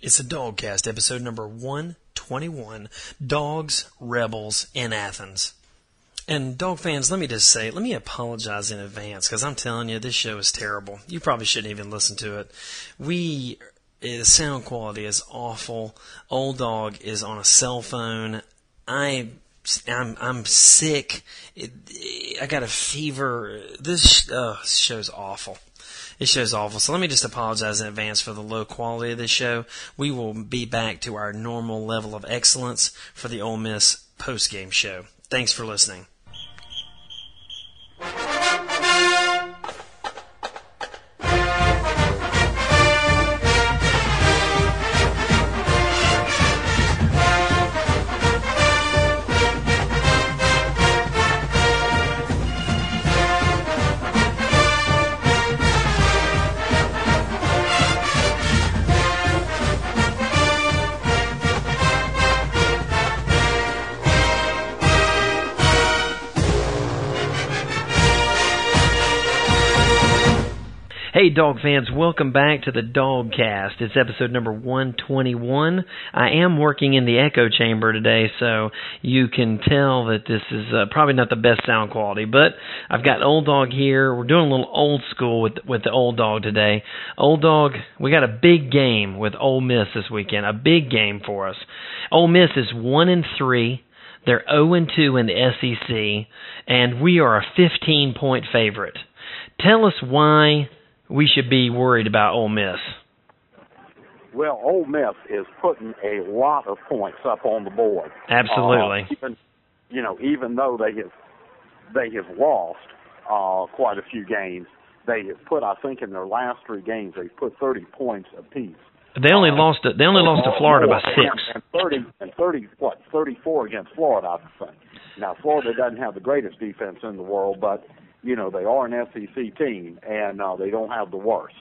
It's a DawgCast, episode number 121 Dogs, Rebels, in Athens. And, dog fans, let me just say, let me apologize in advance because I'm telling you, this show is terrible. You probably shouldn't even listen to it. We, the sound quality is awful. Old Dog is on a cell phone. I I'm I'm sick. I got a fever. This uh, show's awful. This show's awful. So let me just apologize in advance for the low quality of this show. We will be back to our normal level of excellence for the Ole Miss post game show. Thanks for listening. Dog fans, welcome back to the DawgCast. It's episode number 121. I am working in the echo chamber today, so you can tell that this is uh, probably not the best sound quality, but I've got Old Dog here. We're doing a little old school with with the Old Dog today. Old Dog, we got a big game with Ole Miss this weekend. A big game for us. Ole Miss is 1 and 3. They're 0 and 2 in the SEC, and we are a 15 point favorite. Tell us why we should be worried about Ole Miss? Well, Ole Miss is putting a lot of points up on the board. Absolutely. Uh, even, you know, even though they have they have lost uh, quite a few games, they have put, I think, in their last three games, they've put 30 points apiece. They only uh, lost. To, they only lost to Florida by six. And, 30 and 30 what 34 against Florida, I think. Now Florida doesn't have the greatest defense in the world, but you know they are an SEC team and uh, they don't have the worst.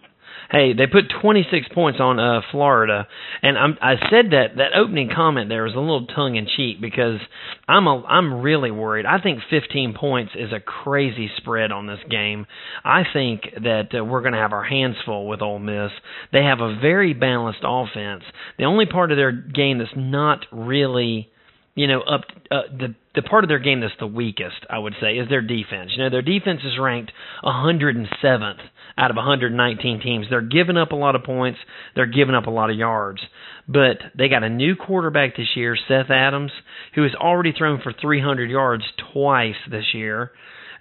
Hey, they put 26 points on uh, Florida, and I'm, I said that that opening comment there was a little tongue in cheek because I'm a, I'm really worried. I think 15 points is a crazy spread on this game. I think that uh, we're going to have our hands full with Ole Miss. They have a very balanced offense. The only part of their game that's not really you know, up uh, the the part of their game that's the weakest, I would say, is their defense. You know, their defense is ranked 107th out of 119 teams. They're giving up a lot of points. They're giving up a lot of yards. But they got a new quarterback this year, Seth Adams, who has already thrown for 300 yards twice this year,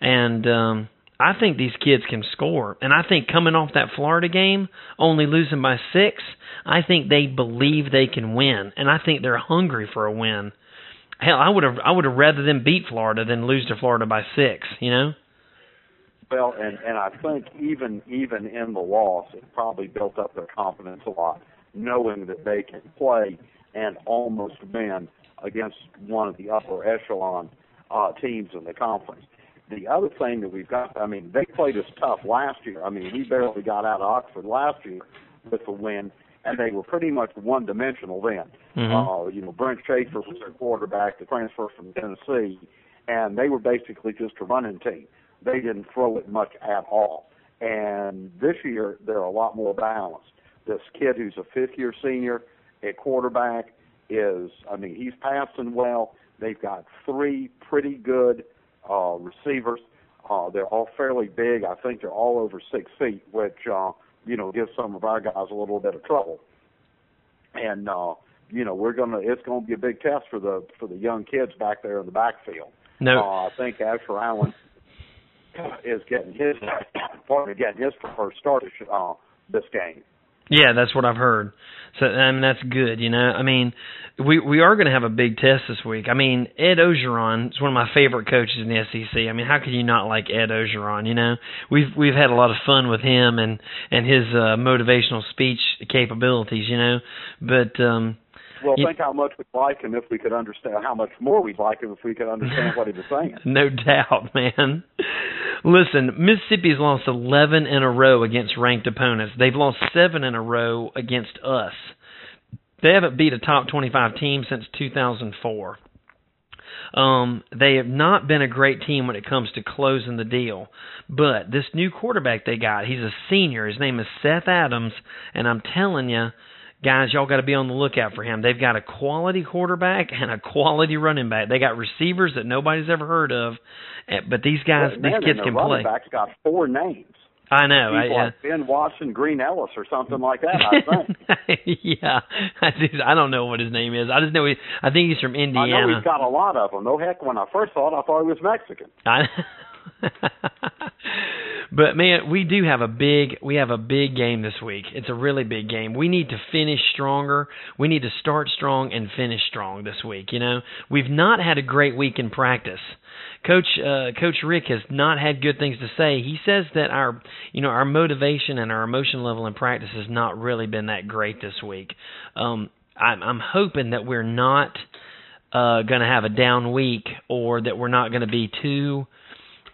and um, I think these kids can score. And I think coming off that Florida game, only losing by six, I think they believe they can win, and I think they're hungry for a win. Hell, I would have I would have rather them beat Florida than lose to Florida by six. You know. Well, and and I think even even in the loss, it probably built up their confidence a lot, knowing that they can play and almost win against one of the upper echelon uh, teams in the conference. The other thing that we've got, I mean, they played us tough last year. I mean, we barely got out of Oxford last year with a win, and they were pretty much one dimensional then. Mm-hmm. Uh, you know, Brent Schaeffer was their quarterback, the transfer from Tennessee, and they were basically just a running team. They didn't throw it much at all. And this year, they're a lot more balanced. This kid who's a fifth year senior at quarterback is, I mean, he's passing well. They've got three pretty good uh, receivers. Uh, they're all fairly big. I think they're all over six feet, which uh, you know, give some of our guys a little bit of trouble. And uh, you know, we're gonna it's gonna be a big test for the for the young kids back there in the backfield. No, uh, I think Asher Allen is getting his part of getting his first start uh, this game. Yeah, that's what I've heard. So I mean that's good, you know. I mean, we we are going to have a big test this week. I mean, Ed Orgeron is one of my favorite coaches in the SEC. I mean, how can you not like Ed Orgeron? You know, we've we've had a lot of fun with him and and his uh, motivational speech capabilities. You know, but um well, think how much we'd like him if we could understand. How much more we'd like him if we could understand what he was saying. No doubt, man. Listen, Mississippi's lost 11 in a row against ranked opponents. They've lost seven in a row against us. They haven't beat a top 25 team since 2004. Um, they have not been a great team when it comes to closing the deal. But this new quarterback they got, he's a senior. His name is Seth Adams, and I'm telling you, guys, y'all got to be on the lookout for him. They've got a quality quarterback and a quality running back. They got receivers that nobody's ever heard of, eh, but these guys, these man, kids and can the running play. Back's got four names. I know. I, He's yeah. like Ben Watson, Green Ellis, or something like that. I think. yeah, I just I don't know what his name is. I just know he. I think he's from Indiana. I know he's got a lot of them. No heck, when I first saw it, I thought he was Mexican. I, but man, we do have a big we have a big game this week. It's a really big game. We need to finish stronger. We need to start strong and finish strong this week. You know, we've not had a great week in practice. Coach uh, Coach Richt has not had good things to say. He says that our you know our motivation and our emotion level in practice has not really been that great this week. Um, I'm, I'm hoping that we're not uh, going to have a down week or that we're not going to be too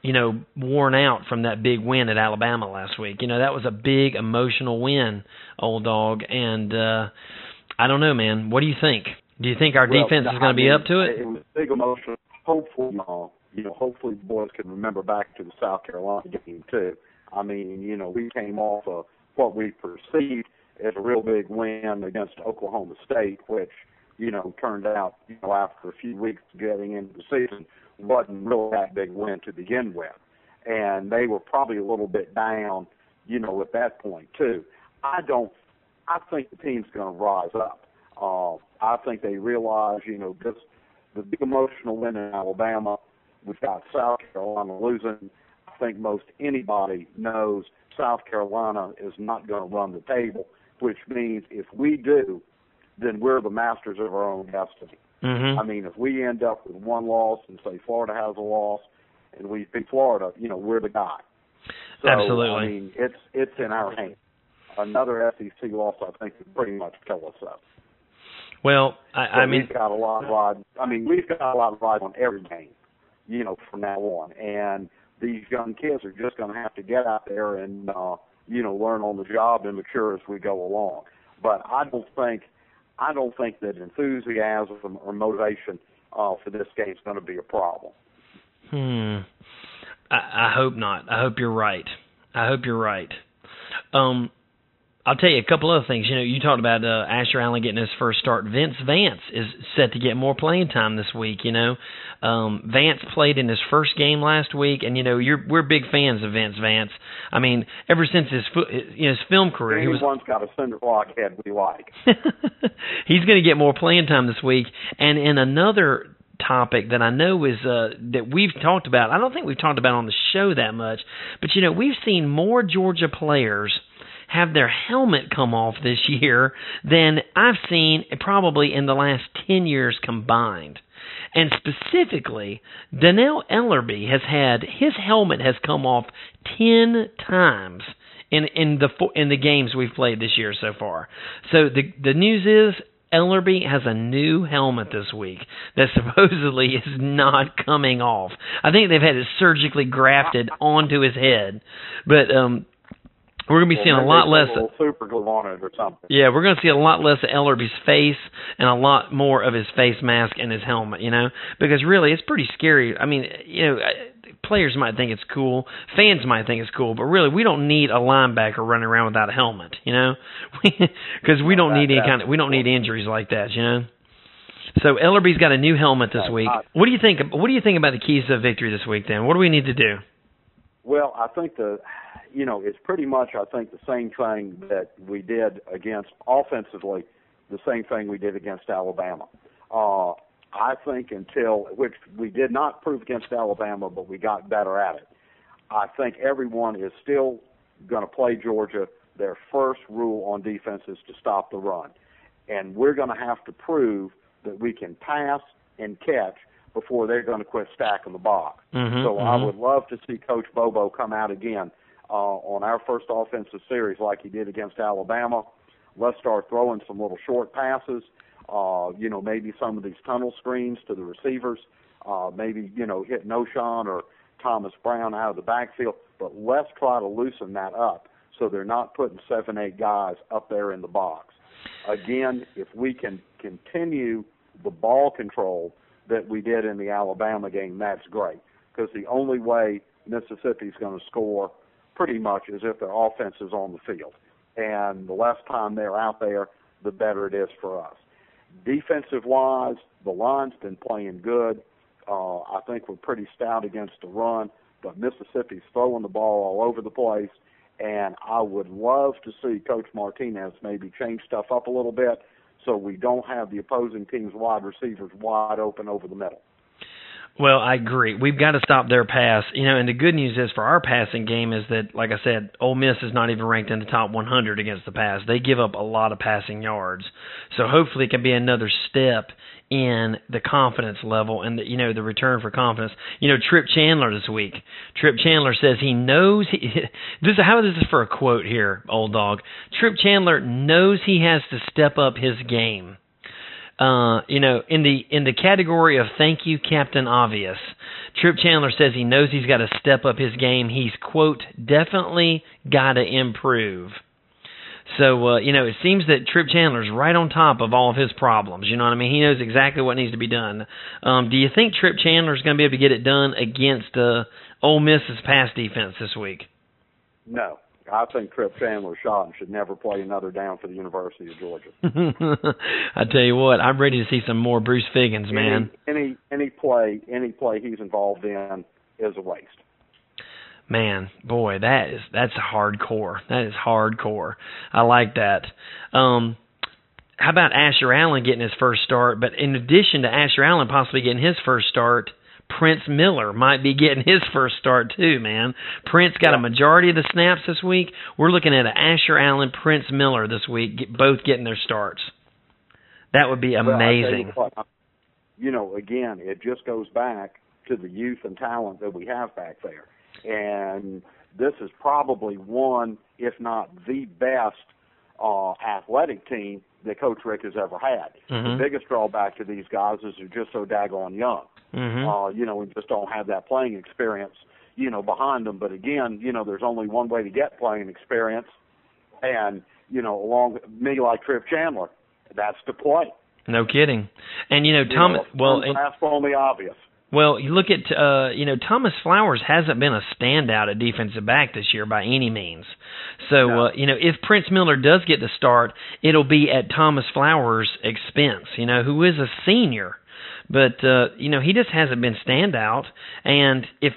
you know worn out from that big win at Alabama last week. You know that was a big emotional win, old dog, and uh I don't know, man. What do you think? Do you think our Well, defense is going to be up to it? It was big emotion. Hopefully, uh, you know, hopefully the boys can remember back to the South Carolina game too. I mean, you know, we came off of what we perceived as a real big win against Oklahoma State, which you know turned out, you know, after a few weeks getting into the season, wasn't really that big win to begin with, and they were probably a little bit down, you know, at that point too. I don't. I think the team's to rise up. Uh, I think they realize, you know, this the big emotional win in Alabama. We've got South Carolina losing. I think most anybody knows South Carolina is not going to run the table, which means if we do, then we're the masters of our own destiny. Mm-hmm. I mean, if we end up with one loss and say Florida has a loss, and we beat Florida, you know, we're the guy. So, Absolutely. I mean, it's it's in our hands. Another SEC loss, I think, would pretty much kill us up. Well, I, So I mean, we've got a lot of ride. I mean, we've got a lot of ride on every game, you know, from now on. And these young kids are just going to have to get out there and, uh, you know, learn on the job and mature as we go along. But I don't think, I don't think that enthusiasm or motivation uh, for this game is going to be a problem. Hmm. I, I hope not. I hope you're right. I hope you're right. Um, I'll tell you a couple other things. You know, you talked about uh, Asher Allen getting his first start. Vince Vance is set to get more playing time this week. You know, um, Vance played in his first game last week, and you know, you're we're big fans of Vince Vance. I mean, ever since his fo- you know his film career, he was Anyone's got a cinder block head we like. He's going to get more playing time this week. And in another topic that I know is uh, that we've talked about, I don't think we've talked about on the show that much, but you know, we've seen more Georgia players have their helmet come off this year than I've seen probably in the last 10 years combined. And specifically, Dannell Ellerbe has had his helmet has come off 10 times in in the in the games we've played this year so far. So the the news is Ellerbe has a new helmet this week that supposedly is not coming off. I think they've had it surgically grafted onto his head, but um, we're gonna be seeing a lot less. A super glue on it or something. Yeah, we're going to see a lot less of Ellerbe's face and a lot more of his face mask and his helmet, you know, because really it's pretty scary. I mean, you know, players might think it's cool, fans might think it's cool, but really we don't need a linebacker running around without a helmet, you know, because we don't need any kind of we don't need injuries like that, you know. So Ellerbe's got a new helmet this week. What do you think? What do you think about the keys to victory this week? Then, what do we need to do? Well, I think the, you know, it's pretty much I think the same thing that we did against offensively, the same thing we did against Alabama. Uh, I think until which we did not prove against Alabama, but we got better at it. I think everyone is still going to play Georgia. Their first rule on defense is to stop the run, and we're going to have to prove that we can pass and catch before they're going to quit stacking the box. Mhm, so I mhm. would love to see Coach Bobo come out again uh, on our first offensive series like he did against Alabama. Let's start throwing some little short passes. Uh, you know, maybe some of these tunnel screens to the receivers. Uh, maybe you know hit Knowshon or Thomas Brown out of the backfield. But let's try to loosen that up so they're not putting seven, eight guys up there in the box. Again, if we can continue the ball control that we did in the Alabama game, that's great. Because the only way Mississippi's going to score pretty much is if their offense is on the field. And the less time they're out there, the better it is for us. Defensive wise, the line's been playing good. Uh, I think we're pretty stout against the run, but Mississippi's throwing the ball all over the place. And I would love to see Coach Martinez maybe change stuff up a little bit so we don't have the opposing team's wide receivers wide open over the middle. Well, I agree. We've got to stop their pass. You know, and the good news is for our passing game is that, like I said, Ole Miss is not even ranked in the top 100 against the pass. They give up a lot of passing yards. So hopefully it can be another step in the confidence level and the, you know the return for confidence. You know, Tripp Chandler this week. Tripp Chandler says he knows he this how this for a quote here, old dog. Tripp Chandler knows he has to step up his game uh, you know, in the in the category of thank you, Captain Obvious, Tripp Chandler says he knows he's got to step up his game. He's quote definitely got to improve. So uh, you know, it seems that Tripp Chandler's right on top of all of his problems. You know what I mean? He knows exactly what needs to be done. Um, do you think Tripp Chandler's going to be able to get it done against uh, Ole Miss's pass defense this week? No. I think Tripp Chandler shot and should never play another down for the University of Georgia. I tell you what, I'm ready to see some more Bruce Figgins, man. Any any, any play any play he's involved in is a waste. Man, boy, that is that's hardcore. That is hardcore. I like that. Um how about Asher Allen getting his first start? But in addition to Asher Allen possibly getting his first start, Prince Miller might be getting his first start too, man. Prince got a majority of the snaps this week. We're looking at Asher Allen, Prince Miller this week, both getting their starts. That would be amazing. Well, you, what, you know, again, it just goes back to the youth and talent that we have back there. And this is probably one, if not the best, uh, athletic team that Coach Richt has ever had. Mm-hmm. The biggest drawback to these guys is they're just so daggone young. Mm-hmm. Uh, you know, we just don't have that playing experience, you know, behind them. But again, you know, there's only one way to get playing experience, and you know, along me like Tripp Chandler, that's to play. No kidding. And you know, Thomas. You know, well, that's only obvious. Well, you look at uh, you know Thomas Flowers hasn't been a standout at defensive back this year by any means. So no. uh, you know if Prince Miller does get the start, it'll be at Thomas Flowers' expense. You know who is a senior, but uh, you know he just hasn't been standout. And if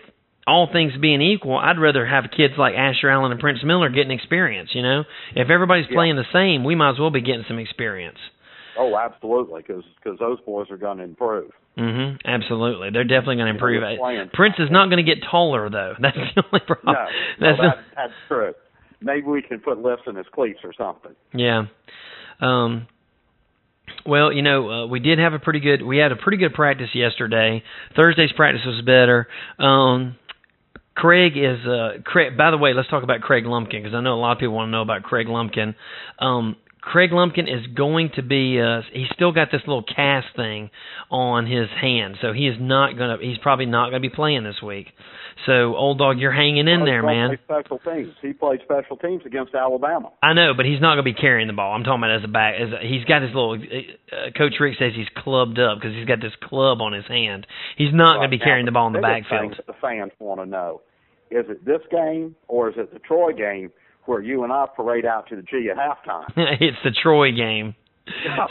all things being equal, I'd rather have kids like Asher Allen and Prince Miller getting experience. You know if everybody's yeah. playing the same, we might as well be getting some experience. Oh, absolutely, because because those boys are going to improve. Mm-hmm. Absolutely, they're definitely going to improve. Prince is not going to get taller though. That's the only problem. No, that's, no, that, that's true. Maybe we can put lifts in his cleats or something. Yeah. Um. Well, you know, uh, we did have a pretty good. We had a pretty good practice yesterday. Thursday's practice was better. Um. Kregg is uh Kregg by the way, let's talk about Kregg Lumpkin because I know a lot of people want to know about Kregg Lumpkin. Um Kregg Lumpkin is going to be uh he's still got this little cast thing on his hand. So he is not going to he's probably not going to be playing this week. So old dog you're hanging in there, man. Special teams. He played special teams against Alabama. I know, but he's not going to be carrying the ball. I'm talking about as a back as a, he's got his little uh, coach Richt says he's clubbed up because he's got this club on his hand. He's not right. going to be carrying now, the ball in the biggest backfield. The fans want to know is it this game or is it the Troy game where you and I parade out to the G at halftime. it's the Troy game.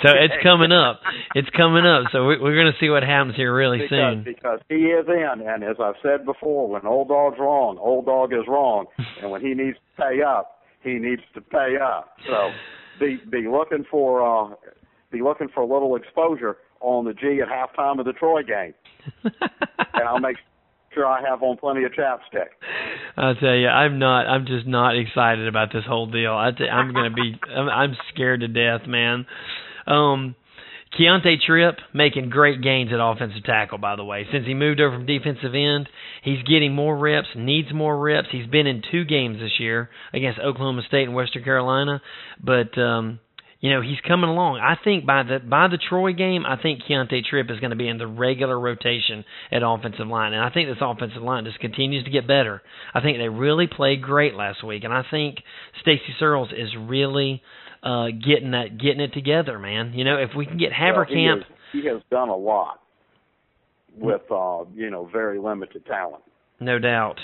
So it's coming up. It's coming up. So we, we're going to see what happens here really because, soon. Because he is in, and as I've said before, when old dog's wrong, old dog is wrong, and when he needs to pay up, he needs to pay up. So be be looking for uh, be looking for a little exposure on the G at halftime of the Troy game, and I'll make sure I have on plenty of chapstick. I'll tell you, I'm not. I'm just not excited about this whole deal. I t- I'm gonna be. I'm, I'm scared to death, man. Um, Kiante Tripp making great gains at offensive tackle. By the way, since he moved over from defensive end, he's getting more reps. Needs more reps. He's been in two games this year against Oklahoma State and Western Carolina, but. um you know he's coming along. I think by the by the Troy game, I think Kiante Tripp is going to be in the regular rotation at offensive line, and I think this offensive line just continues to get better. I think they really played great last week, and I think Stacy Searels is really uh getting that getting it together, man. You know, if we can get Haverkamp, well, he, he has done a lot with uh you know very limited talent. No doubt.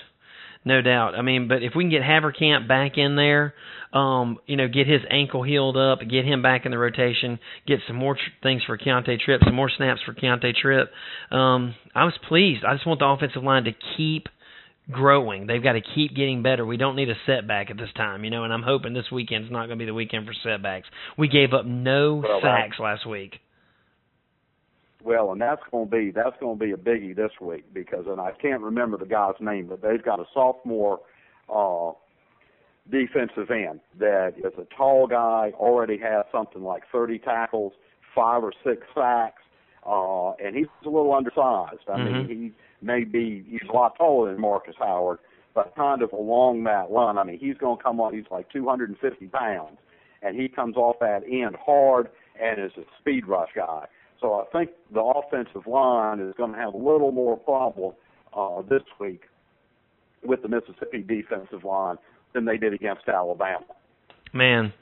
No doubt. I mean, but if we can get Haverkamp back in there, um, you know, get his ankle healed up, get him back in the rotation, get some more tr- things for Kiante Tripp, some more snaps for Kiante Tripp. Um, I was pleased. I just want the offensive line to keep growing. They've got to keep getting better. We don't need a setback at this time, you know, and I'm hoping this weekend's not going to be the weekend for setbacks. We gave up no Well, sacks last week. Well, and that's going to be that's going to be a biggie this week because, and I can't remember the guy's name, but they've got a sophomore uh, defensive end that is a tall guy, already has something like 30 tackles, five or six sacks, uh, and he's a little undersized. I Mhm. mean, he may be he's a lot taller than Marcus Howard, but kind of along that line. I mean, he's going to come on. He's like 250 pounds, and he comes off that end hard and is a speed rush guy. So I think the offensive line is going to have a little more problem uh, this week with the Mississippi defensive line than they did against Alabama. Man,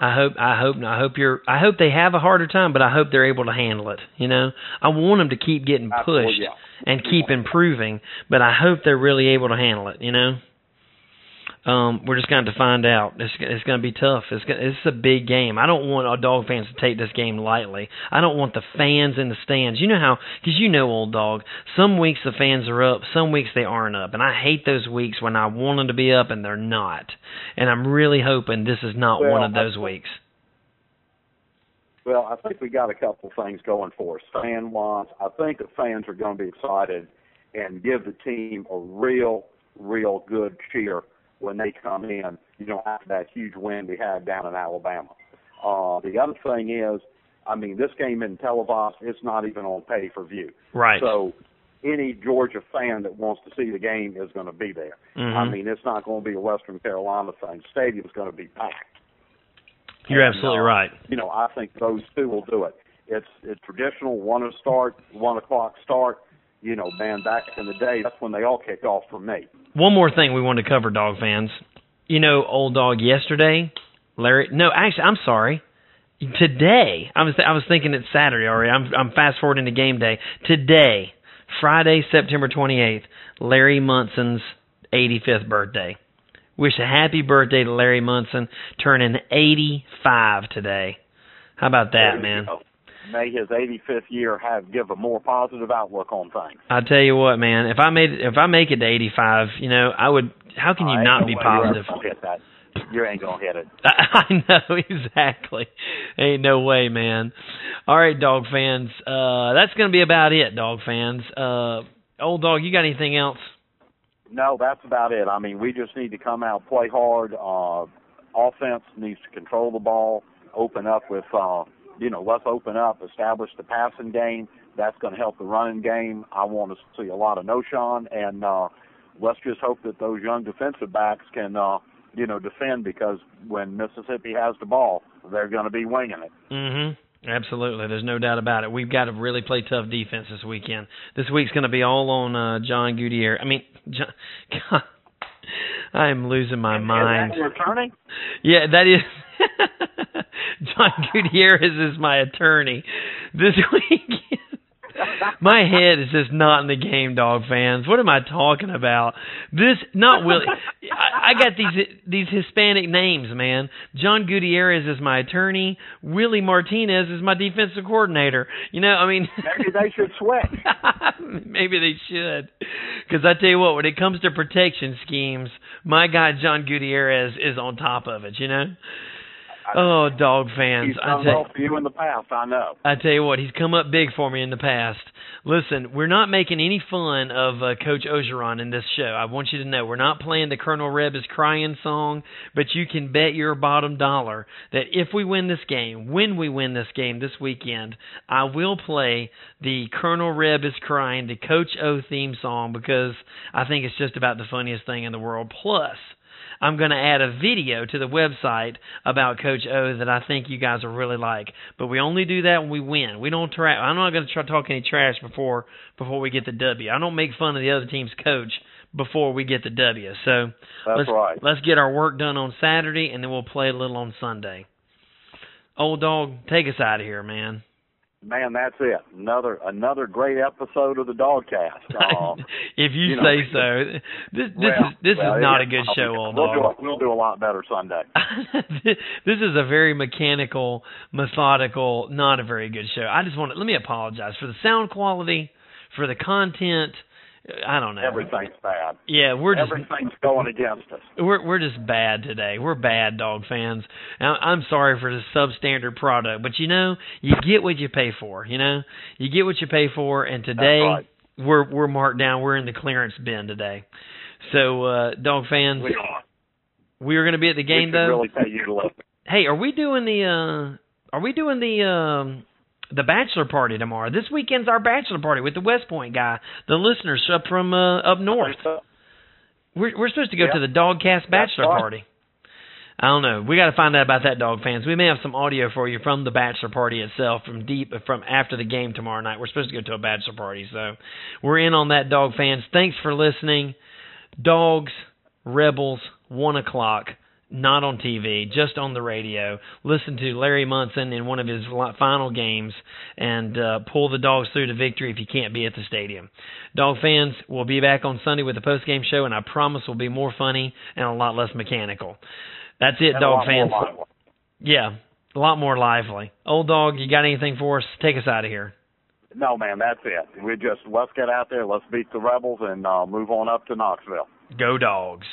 I hope I hope I hope you're I hope they have a harder time, but I hope they're able to handle it. You know, I want them to keep getting Absolutely, pushed yeah. and keep improving, but I hope they're really able to handle it. You know, um, we're just going to find out. It's it's going to be tough. It's gonna, it's a big game. I don't want our dog fans to take this game lightly. I don't want the fans in the stands. You know how because you know old dog. Some weeks the fans are up, some weeks they aren't up, and I hate those weeks when I want them to be up and they're not. And I'm really hoping this is not Well, one of those think- weeks. Well, I think we got a couple things going for us. Fan wise, I think the fans are going to be excited and give the team a real, real good cheer when they come in. You know, after that huge win we had down in Alabama. Uh, the other thing is, I mean, this game in televised, it's not even on pay per view. Right. So any Georgia fan that wants to see the game is going to be there. Mhm. I mean, it's not going to be a Western Carolina thing. Stadium's going to be packed. You're And, absolutely uh, right. You know, I think those two will do it. It's it's traditional one to start, one o'clock start. You know, man, back in the day, that's when they all kicked off for me. One more thing we wanted to cover, dog fans. You know, old dog yesterday, Larry. No, actually, I'm sorry. Today, I was I was thinking it's Saturday already. I'm I'm fast forwarding to game day. Today, Friday, September 28th, Larry Munson's 85th birthday. Wish a happy birthday to Larry Munson, turning 85 today. How about that, man? know, May his 85th year have give a more positive outlook on things. I tell you what, man. If I made if I make it to 85, you know, I would. How can you Uh, not be no you're positive? hit that. You ain't gonna hit it. I know exactly. Ain't no way, man. All right, dog fans. Uh, that's gonna be about it, dog fans. Uh, old dog, you got anything else? No, that's about it. I mean, we just need to come out, play hard. Uh, offense needs to control the ball, open up with, uh, you know, let's open up, establish the passing game. That's going to help the running game. I want to see a lot of Knowshon, and uh, let's just hope that those young defensive backs can, uh, you know, defend because when Mississippi has the ball, they're going to be winging it. Mm-hmm. Absolutely. There's no doubt about it. We've got to really play tough defense this weekend. This week's going to be all on uh, John Gutierrez. I mean, John, God, I am losing my mind. Is that returning? Yeah, that is. John Gutierrez is my attorney this week. my head is just not in the game, dog fans. What am I talking about? This not Willie. I, I got these these Hispanic names, man. John Gutierrez is my attorney. Willie Martinez is my defensive coordinator. You know, I mean, Maybe they should switch. Maybe they should. Because I tell you what, when it comes to protection schemes, my guy John Gutierrez is on top of it. You know. Oh, dog fans! He's tell, well for you in the past, I know. I tell you what, he's come up big for me in the past. Listen, we're not making any fun of uh, Coach Orgeron in this show. I want you to know we're not playing the Colonel Reb is crying song, but you can bet your bottom dollar that if we win this game, when we win this game this weekend, I will play the Colonel Reb is crying, the Coach O theme song because I think it's just about the funniest thing in the world. Plus. I'm going to add a video to the website about Coach O that I think you guys will really like. But we only do that when we win. We don't tra- I'm not going to try to talk any trash before before we get the W. I don't make fun of the other team's coach before we get the W. So That's let's right. let's get our work done on Saturday and then we'll play a little on Sunday. Old dog, take us out of here, man. Man, that's it. Another another great episode of the DawgCast. Uh, if you, you know, say so. This this well, is this well, is not a good show, old we'll dog. Do, we'll do a lot better Sunday. this is a very mechanical, methodical, not a very good show. I just want to let me apologize for the sound quality, for the content. I don't know. Everything's bad. Yeah, we're just Everything's going against us. we're we're just bad today. We're bad dog fans. I'm sorry for the substandard product, but you know, you get what you pay for. You know, you get what you pay for, and today right. we're we're marked down. We're in the clearance bin today. So, uh, dog fans, We are. we are going to be at the game though. really pay you to. Hey, are we doing the uh are we doing the um the bachelor party tomorrow? This weekend's our bachelor party with the West Point guy, the listeners up from uh up north. We're we're supposed to go Yeah. to the DawgCast bachelor party. I don't know. We got to find out about that, dog fans. We may have some audio for you from the bachelor party itself, from deep from after the game tomorrow night. We're supposed to go to a bachelor party, so we're in on that, dog fans. Thanks for listening. Dogs, Rebels, one o'clock. Not on TV, just on the radio. Listen to Larry Munson in one of his li- final games and uh, pull the dogs through to victory if you can't be at the stadium. Dog fans, we'll be back on Sunday with the post game show, and I promise we'll be more funny and a lot less mechanical. That's it, And a dog fans. Yeah, a lot more lively. Old dog, you got anything for us? Take us out of here. No, man, that's it. We just let's get out there, let's beat the rebels, and uh, move on up to Knoxville. Go dogs.